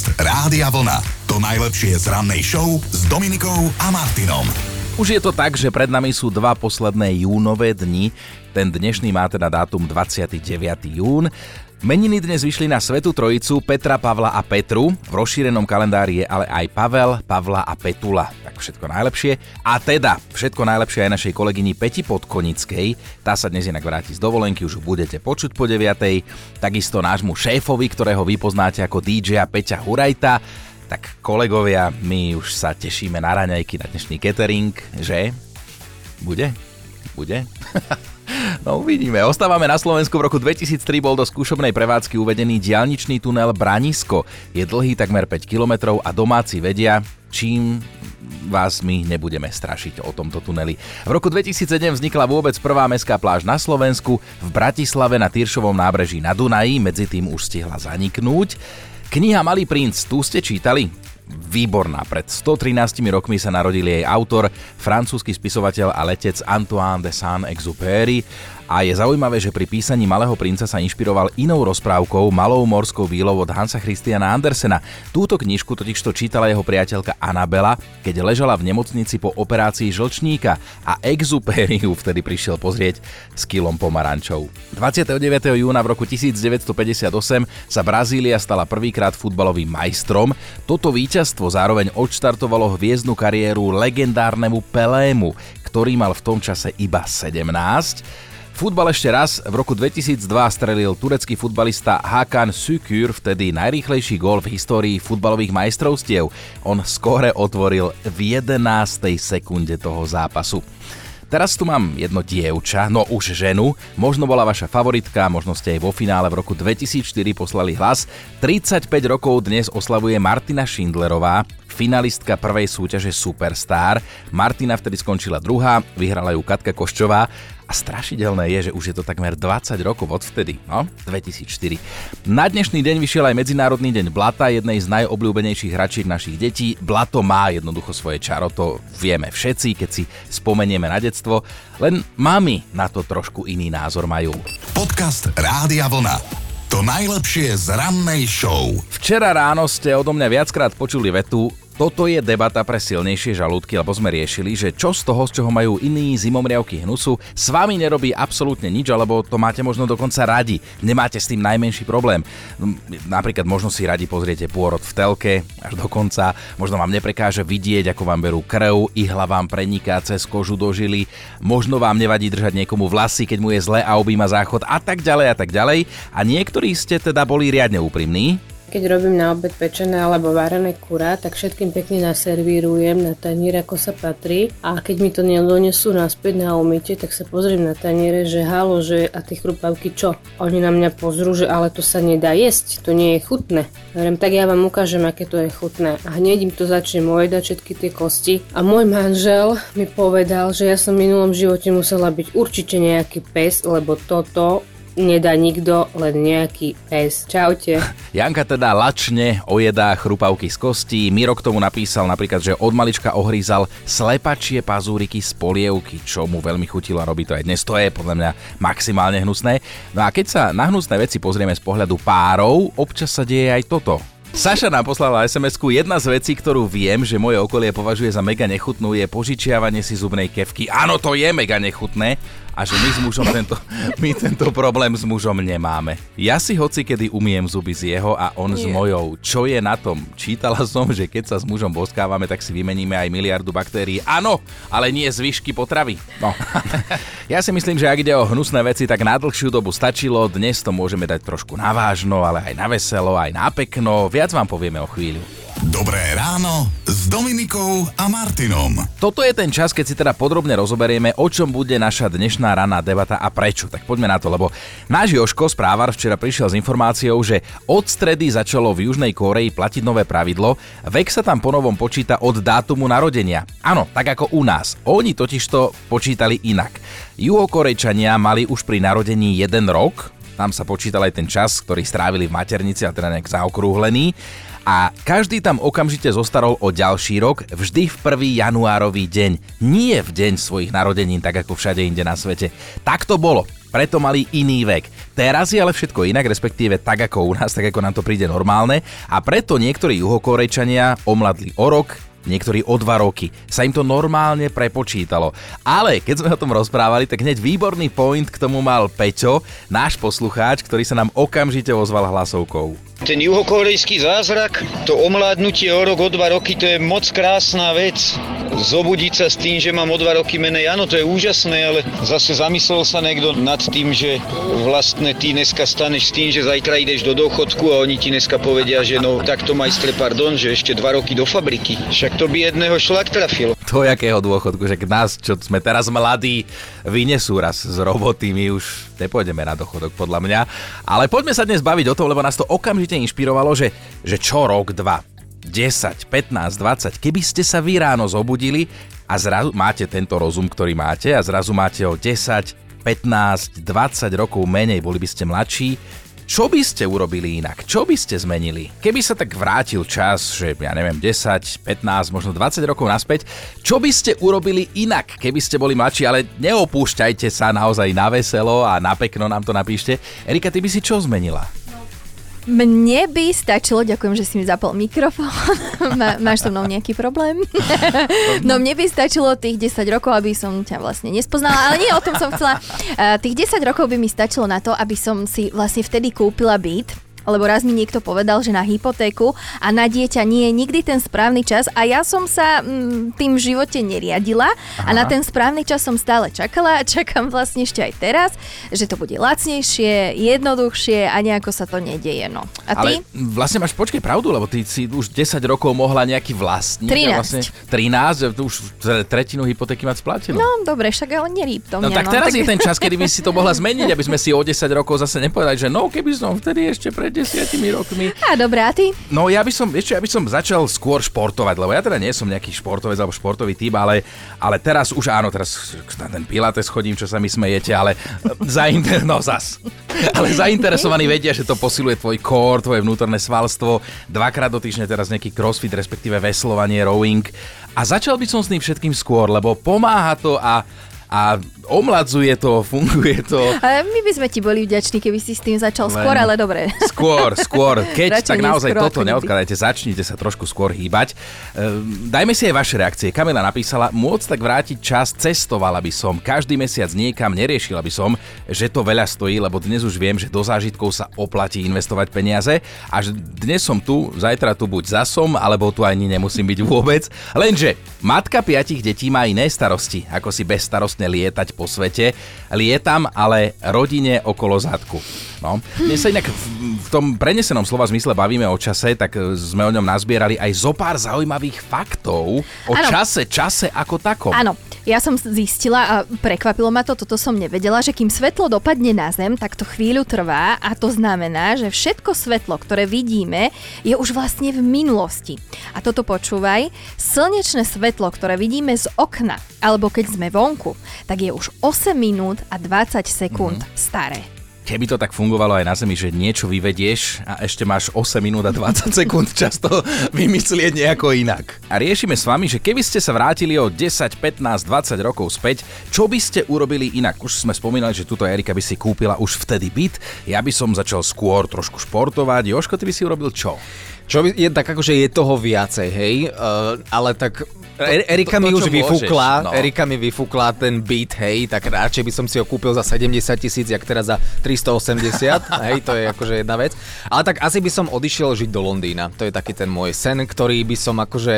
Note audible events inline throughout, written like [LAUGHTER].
Podcast Rádia Vlna. To najlepšie z rannej show s Dominikou a Martinom. Už je to tak, že pred nami sú dva posledné júnové dni. Ten dnešný má teda dátum 29. jún. Meniny dnes vyšli na Svetu Trojicu Petra, Pavla a Petru. V rozšírenom kalendári je ale aj Pavel, Pavla a Petula. Tak všetko najlepšie. A teda všetko najlepšie aj našej kolegyni Peti Podkonickej. Tá sa dnes inak vráti z dovolenky, už budete počuť po 9. Takisto nášmu šéfovi, ktorého vy poznáte ako DJ Peťa Hurajta. Tak kolegovia, my už sa tešíme na raňajky, na dnešný catering, že? Bude? Bude? [LAUGHS] No uvidíme. Ostávame na Slovensku. V roku 2003 bol do skúšobnej prevádzky uvedený diálničný tunel Branisko. Je dlhý takmer 5 km a domáci vedia, čím vás my nebudeme strašiť o tomto tuneli. V roku 2007 vznikla vôbec prvá mestská pláž na Slovensku. V Bratislave na Tyršovom nábreží na Dunaji, medzi tým už stihla zaniknúť. Kniha Malý princ, tu ste čítali? Výborná. Pred 113 rokmi sa narodil jej autor, francúzsky spisovateľ a letec Antoine de Saint-Exupéry a je zaujímavé, že pri písaní Malého princa sa inšpiroval inou rozprávkou Malou morskou výlou od Hansa Christiana Andersena. Túto knižku totižto čítala jeho priateľka Anabela, keď ležala v nemocnici po operácii žlčníka a Exupéry ju vtedy prišiel pozrieť s kilom pomarančov. 29. júna v roku 1958 sa Brazília stala prvýkrát futbalovým majstrom. Toto víťazstvo zároveň odštartovalo hviezdnu kariéru legendárnemu Pelému, ktorý mal v tom čase iba 17. Futbal ešte raz. V roku 2002 strelil turecký futbalista Hakan Sükür vtedy najrýchlejší gól v histórii futbalových majstrovstiev. On skore otvoril v 11. sekunde toho zápasu. Teraz tu mám jedno dievča, no už ženu, možno bola vaša favoritka, možno ste aj vo finále v roku 2004 poslali hlas. 35 rokov dnes oslavuje Martina Schindlerová, finalistka prvej súťaže Superstar. Martina vtedy skončila druhá, vyhrala ju Katka Koščová a strašidelné je, že už je to takmer 20 rokov od vtedy, no, 2004. Na dnešný deň vyšiel aj Medzinárodný deň Blata, jednej z najobľúbenejších hračiek našich detí. Blato má jednoducho svoje čaro, to vieme všetci, keď si spomenieme na detstvo, len mami na to trošku iný názor majú. Podcast Rádia Vlna. To najlepšie z rannej show. Včera ráno ste odo mňa viackrát počuli vetu toto je debata pre silnejšie žalúdky, lebo sme riešili, že čo z toho, z čoho majú iní zimomriavky hnusu, s vami nerobí absolútne nič, alebo to máte možno dokonca radi. Nemáte s tým najmenší problém. Napríklad možno si radi pozriete pôrod v telke až do možno vám neprekáže vidieť, ako vám berú krv, ihla vám preniká cez kožu do žily, možno vám nevadí držať niekomu vlasy, keď mu je zle a objíma záchod a tak ďalej a tak ďalej. A niektorí ste teda boli riadne úprimní, keď robím na obed pečené alebo varené kurá, tak všetkým pekne naservírujem na tanier, ako sa patrí. A keď mi to nedonesú naspäť na umytie, tak sa pozriem na taniere, že halo, že a tie chrupavky čo? Oni na mňa pozrú, že ale to sa nedá jesť, to nie je chutné. Hovorím, tak ja vám ukážem, aké to je chutné. A hneď im to začne ojedať všetky tie kosti. A môj manžel mi povedal, že ja som v minulom živote musela byť určite nejaký pes, lebo toto nedá nikto, len nejaký pes. Čaute. [LAUGHS] Janka teda lačne ojedá chrupavky z kostí. Miro k tomu napísal napríklad, že od malička ohrízal slepačie pazúriky z polievky, čo mu veľmi chutilo a robí to aj dnes. To je podľa mňa maximálne hnusné. No a keď sa na hnusné veci pozrieme z pohľadu párov, občas sa deje aj toto. Saša nám poslala sms Jedna z vecí, ktorú viem, že moje okolie považuje za mega nechutnú, je požičiavanie si zubnej kevky. Áno, to je mega nechutné, a že my s mužom tento, my tento problém s mužom nemáme. Ja si hoci kedy umiem zuby z jeho a on Nie. s mojou. Čo je na tom? Čítala som, že keď sa s mužom boskávame, tak si vymeníme aj miliardu baktérií. Áno, ale nie zvyšky potravy. No. [LAUGHS] ja si myslím, že ak ide o hnusné veci, tak na dlhšiu dobu stačilo. Dnes to môžeme dať trošku na vážno, ale aj na veselo, aj na pekno. Viac vám povieme o chvíľu. Dobré ráno s Dominikou a Martinom. Toto je ten čas, keď si teda podrobne rozoberieme, o čom bude naša dnešná ranná debata a prečo. Tak poďme na to, lebo náš Joško správar včera prišiel s informáciou, že od stredy začalo v Južnej Koreji platiť nové pravidlo. Vek sa tam ponovom počíta od dátumu narodenia. Áno, tak ako u nás. Oni totižto počítali inak. Juhokorejčania mali už pri narodení jeden rok, tam sa počítal aj ten čas, ktorý strávili v maternici, a teda nejak zaokrúhlený a každý tam okamžite zostarol o ďalší rok, vždy v 1. januárový deň, nie v deň svojich narodenín, tak ako všade inde na svete. Tak to bolo. preto mali iný vek. Teraz je ale všetko inak, respektíve tak ako u nás, tak ako nám to príde normálne a preto niektorí juhokorejčania omladli o rok, niektorí o dva roky. Sa im to normálne prepočítalo. Ale keď sme o tom rozprávali, tak hneď výborný point k tomu mal Peťo, náš poslucháč, ktorý sa nám okamžite ozval hlasovkou. Ten juhokorejský zázrak, to omládnutie o rok, o dva roky, to je moc krásna vec. Zobudiť sa s tým, že mám o dva roky menej, áno, to je úžasné, ale zase zamyslel sa niekto nad tým, že vlastne ty dneska staneš s tým, že zajtra ideš do dôchodku a oni ti dneska povedia, že no takto majstre, pardon, že ešte dva roky do fabriky. Však to by jedného šlak trafil. Do jakého dôchodku, že nás, čo sme teraz mladí, vynesú raz z roboty, my už nepôjdeme na dôchodok podľa mňa. Ale poďme sa dnes baviť o tom, lebo nás to okamžite okamžite inšpirovalo, že, že čo rok, dva, 10, 15, 20, keby ste sa vy ráno zobudili a zrazu máte tento rozum, ktorý máte a zrazu máte o 10, 15, 20 rokov menej, boli by ste mladší, čo by ste urobili inak? Čo by ste zmenili? Keby sa tak vrátil čas, že ja neviem, 10, 15, možno 20 rokov naspäť, čo by ste urobili inak, keby ste boli mladší, ale neopúšťajte sa naozaj na veselo a na pekno nám to napíšte. Erika, ty by si čo zmenila? Mne by stačilo, ďakujem, že si mi zapol mikrofón. [LAUGHS] Má, máš so mnou nejaký problém? [LAUGHS] no mne by stačilo tých 10 rokov, aby som ťa vlastne nespoznala, ale nie o tom som chcela. Tých 10 rokov by mi stačilo na to, aby som si vlastne vtedy kúpila byt lebo raz mi niekto povedal, že na hypotéku a na dieťa nie je nikdy ten správny čas a ja som sa mm, tým v živote neriadila Aha. a na ten správny čas som stále čakala a čakám vlastne ešte aj teraz, že to bude lacnejšie, jednoduchšie a nejako sa to nedieje. No. A ty? Ale vlastne máš počkej pravdu, lebo ty si už 10 rokov mohla nejaký vlastník. 13. Vlastne 13, už tretinu hypotéky mať splatenú. No dobre, však ale nerýb to No mňa, tak no, teraz tak... je ten čas, kedy by si to mohla zmeniť, aby sme si o 10 rokov zase nepovedali, že no keby som vtedy ešte pre pred desiatimi rokmi. A dobrá, ty? No ja by som, ešte, ja by som začal skôr športovať, lebo ja teda nie som nejaký športovec alebo športový typ, ale, ale teraz už áno, teraz na ten pilates chodím, čo sa mi smejete, ale zainter, no zas. Ale zainteresovaní vedia, že to posiluje tvoj core, tvoje vnútorné svalstvo. Dvakrát do týždňa teraz nejaký crossfit, respektíve veslovanie, rowing. A začal by som s tým všetkým skôr, lebo pomáha to a a omladzuje to, funguje to. Ale my by sme ti boli vďační, keby si s tým začal Len skôr, ale dobre. Skôr, skôr. Keď, tak naozaj toto neodkladajte, začnite sa trošku skôr hýbať. Ehm, dajme si aj vaše reakcie. Kamila napísala, môcť tak vrátiť čas, cestovala by som, každý mesiac niekam, neriešila by som, že to veľa stojí, lebo dnes už viem, že do zážitkov sa oplatí investovať peniaze a že dnes som tu, zajtra tu buď zasom, alebo tu ani nemusím byť vôbec. Lenže matka piatich detí má iné starosti, ako si bez starosti vlastne lietať po svete. Lietam, ale rodine okolo zadku. No. Dnes sa inak v tom prenesenom slova zmysle bavíme o čase, tak e, sme o ňom nazbierali aj zo pár zaujímavých faktov o ano. čase, čase ako takom. Áno, ja som zistila a prekvapilo ma to, toto som nevedela, že kým svetlo dopadne na zem, tak to chvíľu trvá a to znamená, že všetko svetlo, ktoré vidíme, je už vlastne v minulosti. A toto počúvaj, slnečné svetlo, ktoré vidíme z okna, alebo keď sme vonku, tak je už 8 minút a 20 sekúnd mm-hmm. staré. Keby to tak fungovalo aj na Zemi, že niečo vyvedieš a ešte máš 8 minút a 20 sekúnd čas to vymyslieť nejako inak. A riešime s vami, že keby ste sa vrátili o 10, 15, 20 rokov späť, čo by ste urobili inak? Už sme spomínali, že túto Erika by si kúpila už vtedy byt, ja by som začal skôr trošku športovať. Joško, ty by si urobil čo? Čo by, je tak akože je toho viacej, hej, uh, ale tak E- Erika to, to, mi už vyfúkla, no. Erika mi vyfúkla ten beat, hej, tak radšej by som si ho kúpil za 70 tisíc, jak teraz za 380, [LAUGHS] hej, to je akože jedna vec. Ale tak asi by som odišiel žiť do Londýna, to je taký ten môj sen, ktorý by som akože...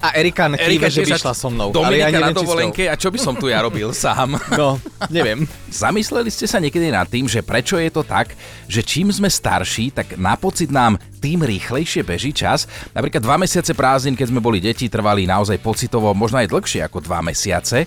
A Erika nekýve, že by šla so mnou. Dominika ale ja na dovolenke a čo by som tu ja robil sám? [LAUGHS] No, neviem. [LAUGHS] Zamysleli ste sa niekedy nad tým, že prečo je to tak, že čím sme starší, tak na pocit nám tým rýchlejšie beží čas. Napríklad dva mesiace prázdnin, keď sme boli deti, trvali naozaj pocitovo možno aj dlhšie ako dva mesiace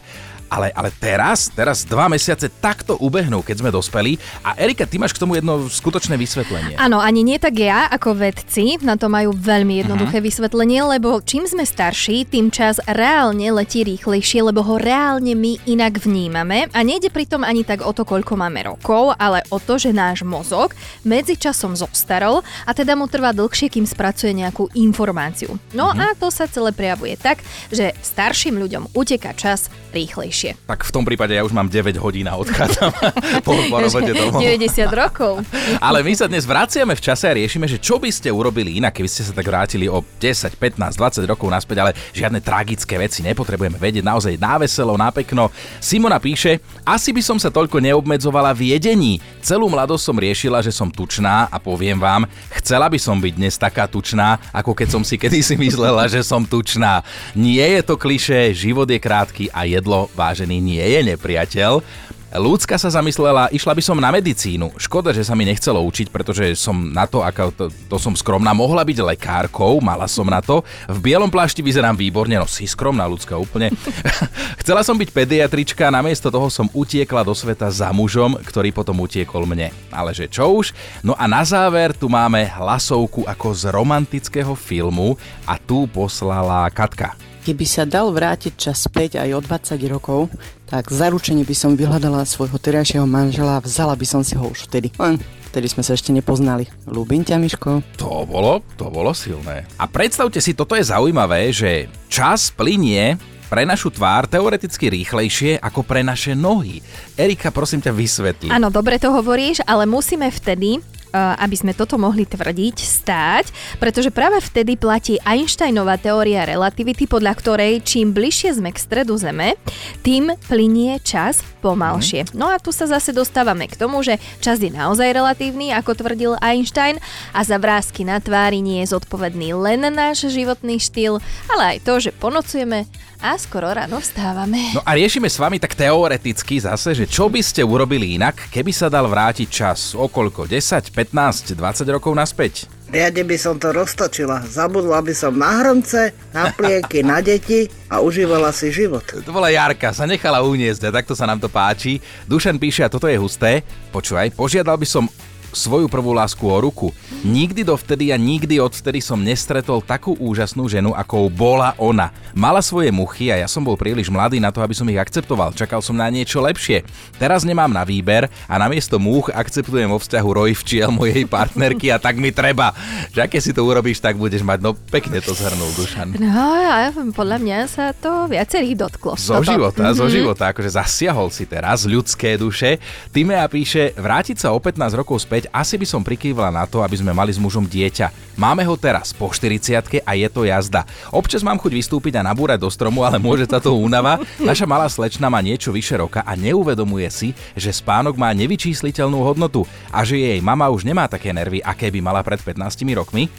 ale, ale teraz, teraz dva mesiace takto ubehnú, keď sme dospeli. A Erika, ty máš k tomu jedno skutočné vysvetlenie. Áno, ani nie tak ja, ako vedci, na to majú veľmi jednoduché uh-huh. vysvetlenie, lebo čím sme starší, tým čas reálne letí rýchlejšie, lebo ho reálne my inak vnímame. A nejde pritom ani tak o to, koľko máme rokov, ale o to, že náš mozog medzi časom zostarol a teda mu trvá dlhšie, kým spracuje nejakú informáciu. No uh-huh. a to sa celé prejavuje tak, že starším ľuďom uteká čas rýchlejšie lepšie. Tak v tom prípade ja už mám 9 hodín a odchádzam [LAUGHS] po, po robote domov. [LAUGHS] 90 rokov. [LAUGHS] Ale my sa dnes vraciame v čase a riešime, že čo by ste urobili inak, keby ste sa tak vrátili o 10, 15, 20 rokov naspäť, ale žiadne tragické veci nepotrebujeme vedieť, naozaj náveselo, nápekno. Simona píše, asi by som sa toľko neobmedzovala v jedení. Celú mladosť som riešila, že som tučná a poviem vám, chcela by som byť dnes taká tučná, ako keď som si kedysi myslela, že som tučná. Nie je to kliše, život je krátky a jedlo, vážený, nie je nepriateľ. Ľudská sa zamyslela, išla by som na medicínu. Škoda, že sa mi nechcelo učiť, pretože som na to, ako to, to som skromná, mohla byť lekárkou, mala som na to. V bielom plášti vyzerám výborne, no si skromná ľudská úplne. [LAUGHS] Chcela som byť pediatrička, namiesto toho som utiekla do sveta za mužom, ktorý potom utiekol mne. Ale že čo už? No a na záver tu máme hlasovku ako z romantického filmu a tu poslala Katka. Keby sa dal vrátiť čas späť aj o 20 rokov, tak zaručene by som vyhľadala svojho terajšieho manžela a vzala by som si ho už vtedy. Len vtedy sme sa ešte nepoznali. Ľúbim ťa, Miško. To bolo, to bolo silné. A predstavte si, toto je zaujímavé, že čas plinie pre našu tvár teoreticky rýchlejšie ako pre naše nohy. Erika, prosím ťa, vysvetli. Áno, dobre to hovoríš, ale musíme vtedy aby sme toto mohli tvrdiť, stáť, pretože práve vtedy platí Einsteinová teória relativity, podľa ktorej čím bližšie sme k stredu Zeme, tým plinie čas pomalšie. Mhm. No a tu sa zase dostávame k tomu, že čas je naozaj relatívny, ako tvrdil Einstein, a za vrázky na tvári nie je zodpovedný len náš životný štýl, ale aj to, že ponocujeme a skoro ráno vstávame. No a riešime s vami tak teoreticky zase, že čo by ste urobili inak, keby sa dal vrátiť čas o koľko? 10, 15, 20 rokov naspäť? Riade by som to roztočila. Zabudla by som na hrnce, na plieky, na deti a užívala si život. To bola Jarka, sa nechala uniesť a takto sa nám to páči. Dušan píše, a toto je husté. Počúvaj, požiadal by som svoju prvú lásku o ruku. Nikdy dovtedy a nikdy odvtedy som nestretol takú úžasnú ženu, ako bola ona. Mala svoje muchy a ja som bol príliš mladý na to, aby som ich akceptoval. Čakal som na niečo lepšie. Teraz nemám na výber a namiesto múch akceptujem vo vzťahu roj včiel mojej partnerky a tak mi treba. Že aké si to urobíš, tak budeš mať. No pekne to zhrnul Dušan. No a podľa mňa sa to viacerých dotklo. Zo toto. života, mm-hmm. zo mhm. života. Akože zasiahol si teraz ľudské duše. Timea píše, vrátiť sa o 15 rokov späť asi by som prikývla na to, aby sme mali s mužom dieťa. Máme ho teraz po 40 a je to jazda. Občas mám chuť vystúpiť a nabúrať do stromu, ale môže táto únava. Naša malá slečna má niečo vyše roka a neuvedomuje si, že spánok má nevyčísliteľnú hodnotu a že jej mama už nemá také nervy, aké by mala pred 15 rokmi.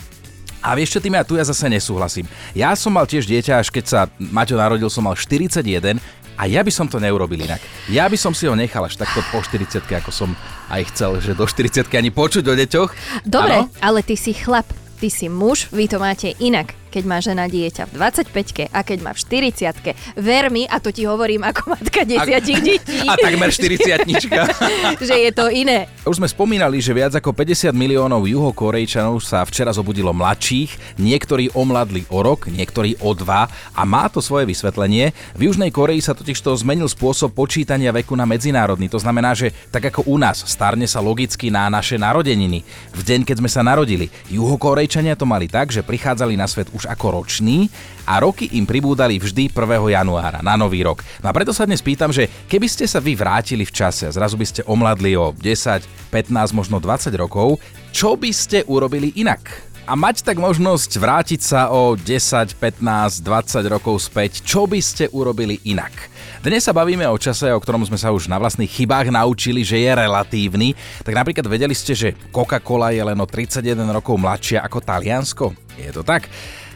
A vieš čo, tým ja tu ja zase nesúhlasím. Ja som mal tiež dieťa, až keď sa Maťo narodil, som mal 41 a ja by som to neurobil inak. Ja by som si ho nechal až takto po 40 ako som aj chcel, že do 40 ani počuť o deťoch. Dobre, ano? ale ty si chlap, ty si muž, vy to máte inak keď má žena dieťa v 25 a keď má v 40 Ver mi, a to ti hovorím ako matka desiatich detí. [LAUGHS] A takmer 40 [LAUGHS] Že je to iné. Už sme spomínali, že viac ako 50 miliónov juhokorejčanov sa včera zobudilo mladších, niektorí omladli o rok, niektorí o dva a má to svoje vysvetlenie. V Južnej Koreji sa totiž to zmenil spôsob počítania veku na medzinárodný. To znamená, že tak ako u nás starne sa logicky na naše narodeniny. V deň, keď sme sa narodili. Juhokorejčania to mali tak, že prichádzali na svet už už ako roční a roky im pribúdali vždy 1. januára na nový rok. No a preto sa dnes pýtam, že keby ste sa vy vrátili v čase a zrazu by ste omladli o 10, 15, možno 20 rokov, čo by ste urobili inak? A mať tak možnosť vrátiť sa o 10, 15, 20 rokov späť, čo by ste urobili inak? Dnes sa bavíme o čase, o ktorom sme sa už na vlastných chybách naučili, že je relatívny. Tak napríklad vedeli ste, že Coca-Cola je len o 31 rokov mladšia ako Taliansko? Je to tak?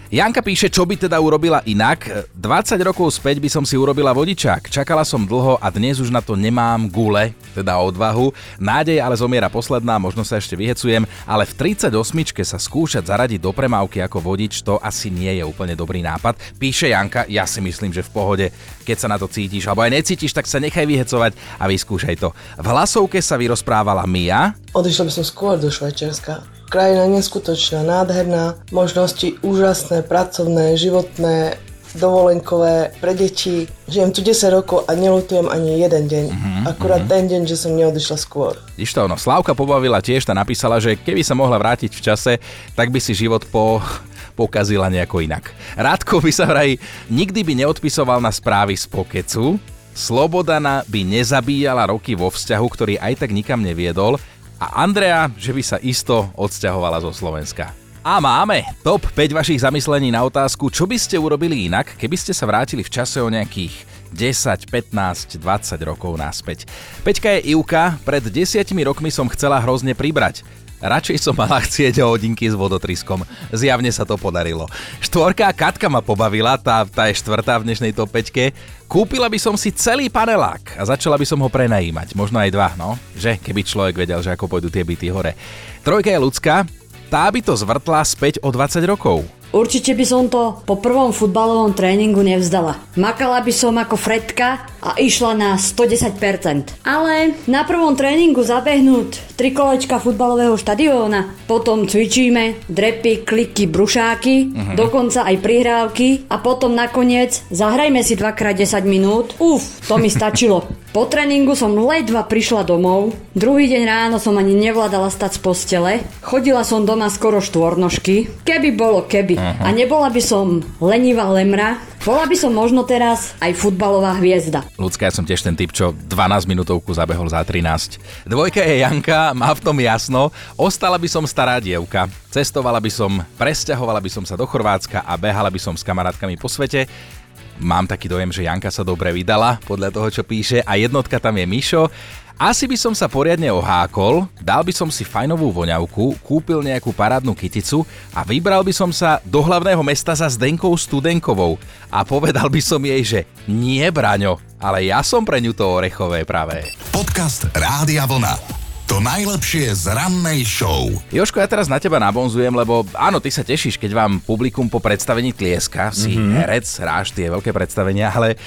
Janka píše, čo by teda urobila inak. 20 rokov späť by som si urobila vodičák. Čakala som dlho a dnes už na to nemám gule, teda odvahu. Nádej ale zomiera posledná, možno sa ešte vyhecujem, ale v 38 sa skúšať zaradiť do premávky ako vodič, to asi nie je úplne dobrý nápad. Píše Janka, ja si myslím, že v pohode, keď sa na to cítiš, alebo aj necítiš, tak sa nechaj vyhecovať a vyskúšaj to. V hlasovke sa vyrozprávala Mia. Odišla by som skôr do Švajčiarska Krajina neskutočná, nádherná, možnosti úžasné, pracovné, životné, dovolenkové pre deti. Žijem tu 10 rokov a nelutujem ani jeden deň. Uh-huh, Akurát uh-huh. ten deň, že som neodišla skôr. Víš to, no, Slávka pobavila tiež, tá napísala, že keby sa mohla vrátiť v čase, tak by si život po pokazila nejako inak. Rádko by sa vraj nikdy by neodpisoval na správy z Pokecu, Slobodana by nezabíjala roky vo vzťahu, ktorý aj tak nikam neviedol a Andrea, že by sa isto odsťahovala zo Slovenska. A máme top 5 vašich zamyslení na otázku, čo by ste urobili inak, keby ste sa vrátili v čase o nejakých 10, 15, 20 rokov naspäť. Peťka je Ivka, pred desiatimi rokmi som chcela hrozne pribrať. Radšej som mala chcieť hodinky s vodotriskom. Zjavne sa to podarilo. Štvorka Katka ma pobavila, tá, tá je štvrtá v dnešnej top 5. Kúpila by som si celý panelák a začala by som ho prenajímať. Možno aj dva, no. Že? Keby človek vedel, že ako pôjdu tie byty hore. Trojka je ľudská, tá by to zvrtla späť o 20 rokov. Určite by som to po prvom futbalovom tréningu nevzdala. Makala by som ako Fredka a išla na 110%. Ale na prvom tréningu zabehnúť tri kolečka futbalového štadióna, potom cvičíme, drepy, kliky, brušáky, uh-huh. dokonca aj prihrávky a potom nakoniec zahrajme si 2x10 minút. Uf, to mi stačilo. [LAUGHS] Po tréningu som ledva prišla domov, druhý deň ráno som ani nevládala stať z postele, chodila som doma skoro štvornožky, keby bolo keby. Uh-huh. A nebola by som lenivá lemra, bola by som možno teraz aj futbalová hviezda. Ľudská, ja som tiež ten typ, čo 12 minútovku zabehol za 13. Dvojka je Janka, má v tom jasno. Ostala by som stará dievka. Cestovala by som, presťahovala by som sa do Chorvátska a behala by som s kamarátkami po svete. Mám taký dojem, že Janka sa dobre vydala, podľa toho, čo píše, a jednotka tam je Mišo. Asi by som sa poriadne ohákol, dal by som si fajnovú voňavku, kúpil nejakú parádnu kyticu a vybral by som sa do hlavného mesta za Zdenkou Studenkovou a povedal by som jej, že nie, Braňo, ale ja som pre ňu to orechové práve. Podcast Rádia Vlna. To najlepšie z rannej show. Joško, ja teraz na teba nabonzujem, lebo áno, ty sa tešíš, keď vám publikum po predstavení tlieska, si mm-hmm. herec, hráš tie veľké predstavenia, ale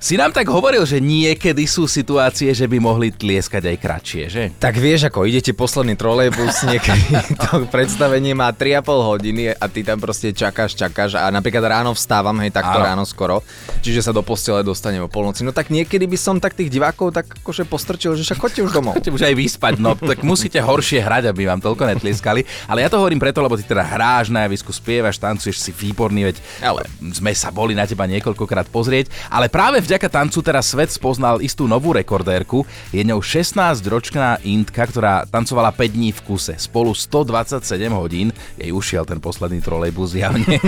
si nám tak hovoril, že niekedy sú situácie, že by mohli tlieskať aj kratšie, že? Tak vieš, ako idete posledný trolejbus, [LAUGHS] niekedy to predstavenie má 3,5 hodiny a ty tam proste čakáš, čakáš a napríklad ráno vstávam, hej, takto áno. ráno skoro, čiže sa do postele dostanem o polnoci. No tak niekedy by som tak tých divákov tak akože postrčil, že však chodte už domov. Chodte už aj vy vyspať, no tak musíte horšie hrať, aby vám toľko netlieskali. Ale ja to hovorím preto, lebo ty teda hráš na javisku, spievaš, tancuješ si výborný, veď ale sme sa boli na teba niekoľkokrát pozrieť. Ale práve vďaka tancu teraz svet spoznal istú novú rekordérku. Je ňou 16-ročná Indka, ktorá tancovala 5 dní v kuse. Spolu 127 hodín. Jej ušiel ten posledný trolejbus javne.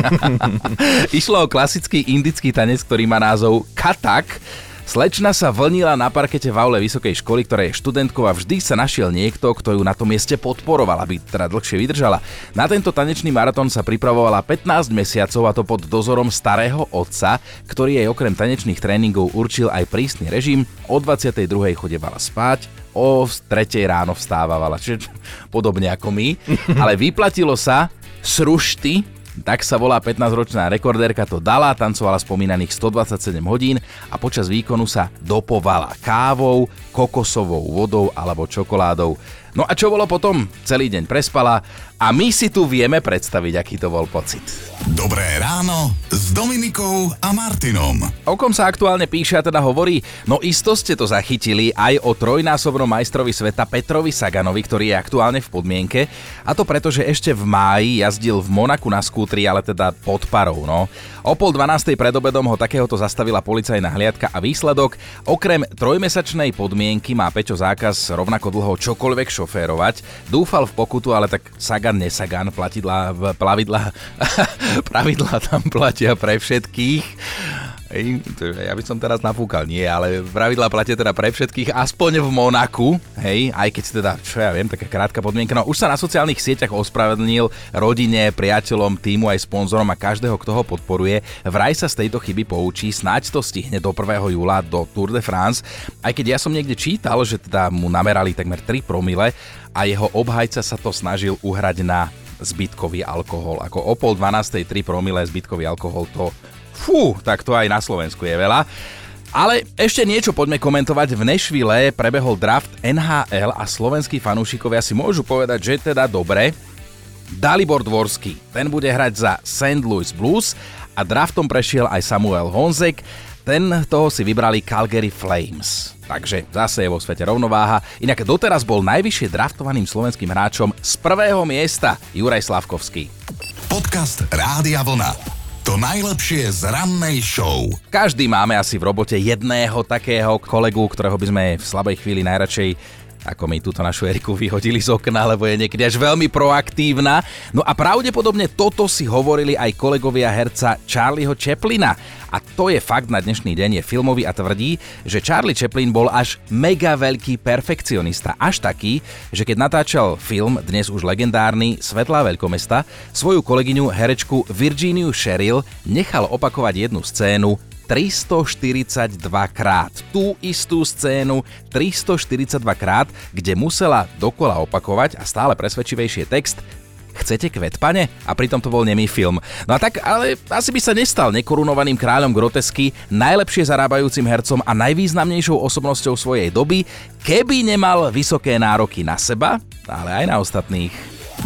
[LAUGHS] Išlo o klasický indický tanec, ktorý má názov Katak. Slečna sa vlnila na parkete v aule vysokej školy, ktorá je študentkou a vždy sa našiel niekto, kto ju na tom mieste podporoval, aby teda dlhšie vydržala. Na tento tanečný maratón sa pripravovala 15 mesiacov a to pod dozorom starého otca, ktorý jej okrem tanečných tréningov určil aj prísny režim. O 22. chodevala spať, o 3. ráno vstávala, čiže podobne ako my. [LAUGHS] Ale vyplatilo sa, srušty, tak sa volá 15-ročná rekordérka, to dala, tancovala spomínaných 127 hodín a počas výkonu sa dopovala kávou, kokosovou vodou alebo čokoládou. No a čo bolo potom? Celý deň prespala a my si tu vieme predstaviť, aký to bol pocit. Dobré ráno s Dominikou a Martinom. O kom sa aktuálne píše a teda hovorí, no isto ste to zachytili aj o trojnásobnom majstrovi sveta Petrovi Saganovi, ktorý je aktuálne v podmienke. A to preto, že ešte v máji jazdil v Monaku na skútri, ale teda pod parou. No. O pol dvanástej pred obedom ho takéhoto zastavila policajná hliadka a výsledok, okrem trojmesačnej podmienky má Peťo zákaz rovnako dlho čokoľvek šoférovať. Dúfal v pokutu, ale tak Sagan Sagan, nesagan, platidla, plavidla, [LAUGHS] pravidla tam platia pre všetkých. Hej, ja by som teraz nafúkal, nie, ale pravidla platia teda pre všetkých, aspoň v Monaku, hej, aj keď teda, čo ja viem, taká krátka podmienka. No už sa na sociálnych sieťach ospravedlnil rodine, priateľom, týmu aj sponzorom a každého, kto ho podporuje. Vraj sa z tejto chyby poučí, snáď to stihne do 1. júla do Tour de France. Aj keď ja som niekde čítal, že teda mu namerali takmer 3 promile a jeho obhajca sa to snažil uhrať na zbytkový alkohol. Ako o pol 12. 3 promile zbytkový alkohol to Fú, tak to aj na Slovensku je veľa. Ale ešte niečo poďme komentovať. V Nešvile prebehol draft NHL a slovenskí fanúšikovia si môžu povedať, že teda dobre. Dalibor Dvorský, ten bude hrať za St. Louis Blues a draftom prešiel aj Samuel Honzek, ten toho si vybrali Calgary Flames. Takže zase je vo svete rovnováha. Inak doteraz bol najvyššie draftovaným slovenským hráčom z prvého miesta Juraj Slavkovský. Podcast Rádia Vlna. To najlepšie z rannej show. Každý máme asi v robote jedného takého kolegu, ktorého by sme v slabej chvíli najradšej ako my túto našu Eriku vyhodili z okna, lebo je niekedy až veľmi proaktívna. No a pravdepodobne toto si hovorili aj kolegovia herca Charlieho Chaplina. A to je fakt na dnešný deň, je filmový a tvrdí, že Charlie Chaplin bol až mega veľký perfekcionista. Až taký, že keď natáčal film, dnes už legendárny Svetlá veľkomesta, svoju kolegyňu herečku Virginiu Sherrill nechal opakovať jednu scénu 342 krát. Tú istú scénu 342 krát, kde musela dokola opakovať a stále presvedčivejšie text Chcete kvet, pane? A pritom to bol nemý film. No a tak, ale asi by sa nestal nekorunovaným kráľom grotesky, najlepšie zarábajúcim hercom a najvýznamnejšou osobnosťou svojej doby, keby nemal vysoké nároky na seba, ale aj na ostatných.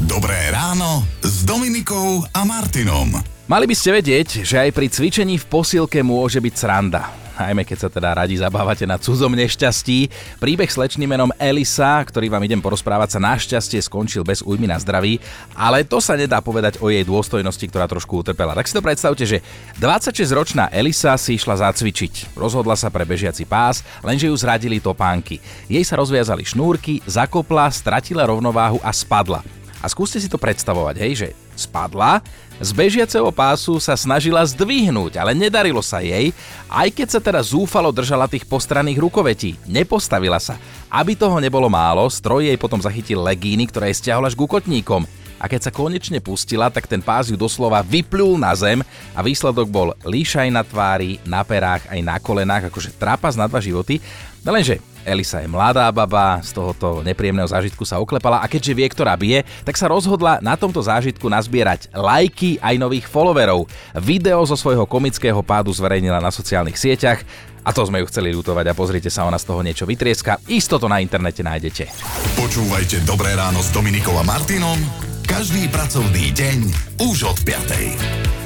Dobré ráno s Dominikou a Martinom. Mali by ste vedieť, že aj pri cvičení v posilke môže byť sranda. Najmä keď sa teda radi zabávate na cudzom nešťastí. Príbeh slečným menom Elisa, ktorý vám idem porozprávať, sa našťastie skončil bez újmy na zdraví, ale to sa nedá povedať o jej dôstojnosti, ktorá trošku utrpela. Tak si to predstavte, že 26-ročná Elisa si išla zacvičiť. Rozhodla sa pre bežiaci pás, lenže ju zradili topánky. Jej sa rozviazali šnúrky, zakopla, stratila rovnováhu a spadla. A skúste si to predstavovať, hej, že spadla, z bežiaceho pásu sa snažila zdvihnúť, ale nedarilo sa jej, aj keď sa teda zúfalo držala tých postranných rukovetí. Nepostavila sa. Aby toho nebolo málo, stroj jej potom zachytil legíny, ktoré jej stiahol až k kotníkom. A keď sa konečne pustila, tak ten pás ju doslova vyplul na zem a výsledok bol líšaj na tvári, na perách aj na kolenách, akože trápas na dva životy. No lenže Elisa je mladá baba, z tohoto nepríjemného zážitku sa oklepala a keďže vie, ktorá bije, tak sa rozhodla na tomto zážitku nazbierať lajky aj nových followerov. Video zo svojho komického pádu zverejnila na sociálnych sieťach a to sme ju chceli ľutovať a pozrite sa, ona z toho niečo vytrieska. Isto to na internete nájdete. Počúvajte Dobré ráno s Dominikom a Martinom každý pracovný deň už od 5.